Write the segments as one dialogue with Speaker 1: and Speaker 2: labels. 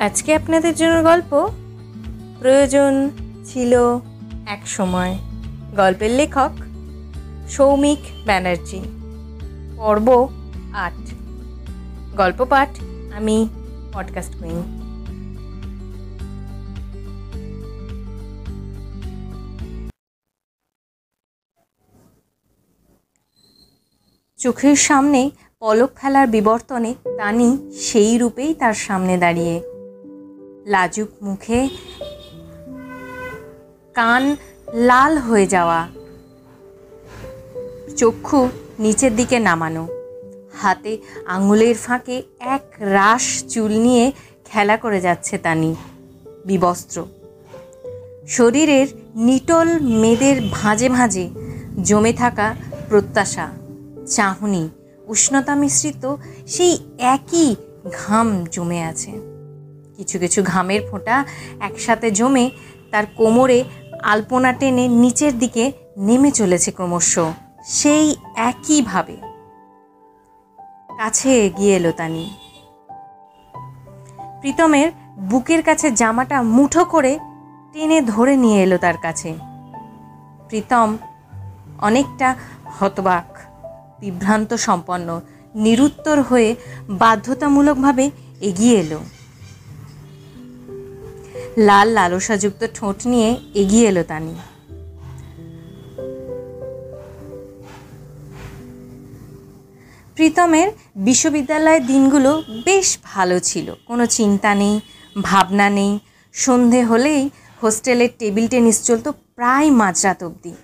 Speaker 1: আজকে আপনাদের জন্য গল্প প্রয়োজন ছিল এক সময়। গল্পের লেখক সৌমিক ব্যানার্জি। পর্ব আট। গল্প পাঠ আমি পডকাস্ট কুইন চোখের সামনে পলক ফেলার বিবর্তনে তানি সেই রূপেই তার সামনে দাঁড়িয়ে। লাজুক মুখে কান লাল হয়ে যাওয়া। চক্ষু নিচের দিকে নামানো। হাতে আঙুলের ফাঁকে এক রাস চুল নিয়ে খেলা করে যাচ্ছে তানি। বিবস্ত্র। শরীরের নিটল মেদের ভাঁজে ভাঁজে জমে থাকা প্রত্যাশা, চাহনি, উষ্ণতা মিশ্রিত সেই একই ঘাম জমে আছে। কিছু কিছু ঘামের ফোঁটা একসাথে জমে তার কোমরে আলপনা টেনে নিচের দিকে নেমে চলেছে ক্রমশ। সেই একইভাবে কাছে এগিয়ে এলো তানি। প্রীতমের বুকের কাছে জামাটা মুঠো করে টেনে ধরে নিয়ে এলো তার কাছে। প্রীতম অনেকটা হতবাক বিভ্রান্ত সম্পন্ন নিরুত্তর হয়ে বাধ্যতামূলকভাবে এগিয়ে এলো। লাল লালসাযুক্ত ঠোঁট নিয়ে এগিয়ে এলো তানি। প্রীতমের বিশ্ববিদ্যালয়ের দিনগুলো বেশ ভালো ছিল। কোনো চিন্তা নেই, ভাবনা নেই। সন্ধে হলেই হোস্টেলের টেবিল টেনিস চলতো প্রায় মাঝরাত অবধি।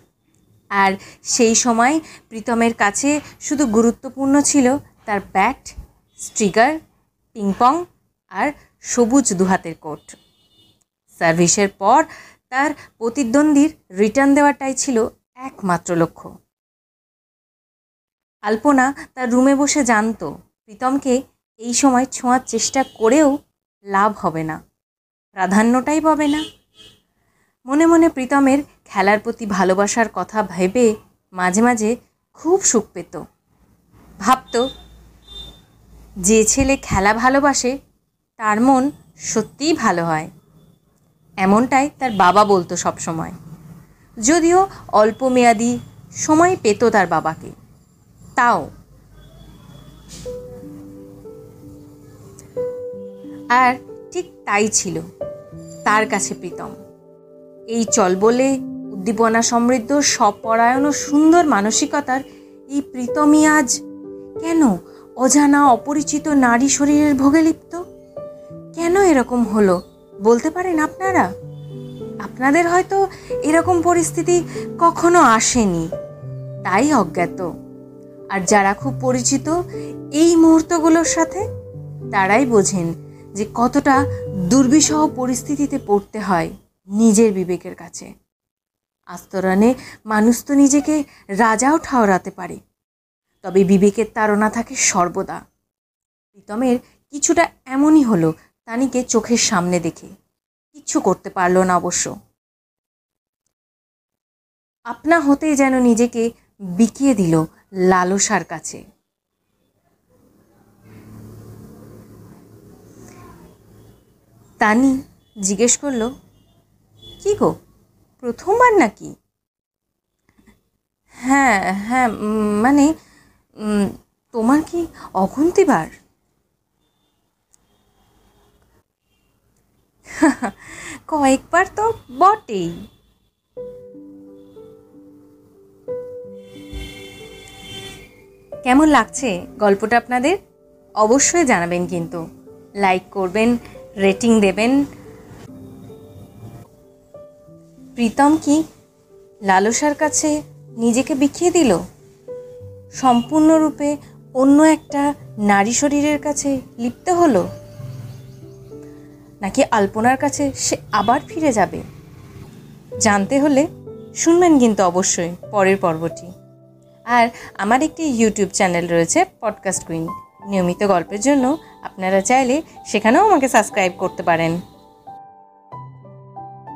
Speaker 1: আর সেই সময় প্রীতমের কাছে শুধু গুরুত্বপূর্ণ ছিল তার ব্যাট, স্ট্রিগার, পিংপং আর সবুজ দুহাতের কোট। সার্ভিসের পর তার প্রতিদ্বন্দ্বীর রিটার্ন দেওয়াটাই ছিল একমাত্র লক্ষ্য। আলপনা তার রুমে বসে জানতো, প্রীতমকে এই সময় ছোঁয়ার চেষ্টা করেও লাভ হবে না, প্রাধান্যটাই পাবে না। মনে মনে প্রীতমের খেলার প্রতি ভালোবাসার কথা ভেবে মাঝে মাঝে খুব সুখ পেত। ভাবত, যে ছেলে খেলা ভালোবাসে, তার মন সত্যিই ভালো হয়। এমনটাই তার বাবা বলতো সবসময়। যদিও অল্প মেয়াদি সময় পেত তার বাবাকে। তাও। আর ঠিক তাই ছিল তার কাছে প্রীতম। এই চল বলে উদ্দীপনা সমৃদ্ধ, সপরায়ণ ও সুন্দর মানসিকতার এই প্রীতমই আজ কেন অজানা অপরিচিত নারী শরীরের ভোগে লিপ্ত? কেন এরকম হলো বলতে পারেন আপনারা আপনাদের হয়তো এরকম পরিস্থিতি কখনো আসেনি। তাই অজ্ঞাত। আর যারা খুব পরিচিত, এই মুহূর্তগুলোর সাথে তারাই বোঝেন যে কতটা দুর্বিষহ পরিস্থিতিতে পড়তে হয় নিজের বিবেকের কাছে। আস্তরণে মানুষ তো নিজেকে রাজাও ঠাওরাতে পারে। তবে বিবেকের তাড়না থাকে সর্বদা। প্রীতমের কিছুটা এমনই হলো তানিকে চোখের সামনে দেখে। কিচ্ছু করতে পারল না অবশ্য। আপনা হতেই যেন নিজেকে বিকিয়ে দিল লালসার কাছে। তানি জিজ্ঞেস করল, কি গো, প্রথমবার নাকি? হ্যাঁ হ্যাঁ মানে তোমার কি অগুন্তিবার কয়েকবার তো বটেই। কেমন লাগছে গল্পটা আপনাদের? অবশ্যই জানাবেন কিন্তু। লাইক করবেন, রেটিং দেবেন। প্রীতম কি লালসার কাছে নিজেকে বিখিয়ে দিল? সম্পূর্ণরূপে অন্য একটা নারী শরীরের কাছে লিপ্ত হলো? নাকি আলপনার কাছে সে আবার ফিরে যাবে? জানতে হলে শুনবেন কিন্তু অবশ্যই পরের পর্বটি। আর আমার একটি ইউটিউব চ্যানেল রয়েছে পডকাস্ট কুইন নিয়মিত গল্পের জন্য আপনারা চাইলে সেখানেও আমাকে সাবস্ক্রাইব করতে পারেন।